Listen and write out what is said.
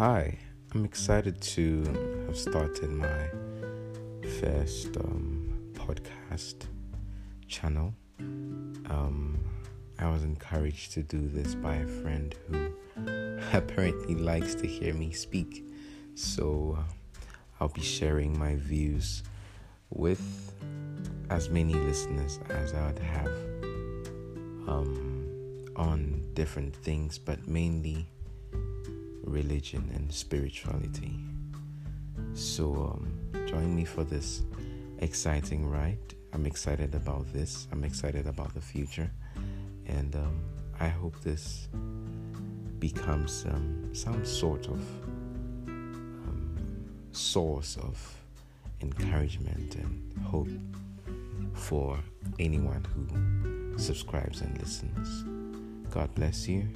Hi, I'm excited to have started my first um, podcast channel. Um, I was encouraged to do this by a friend who apparently likes to hear me speak. So I'll be sharing my views with as many listeners as I'd have um, on different things, but mainly religion and spirituality. So, um, join me for this exciting ride. I'm excited about this, I'm excited about the future, and um, I hope this becomes um, some sort of um, source of encouragement and hope for anyone who subscribes and listens. God bless you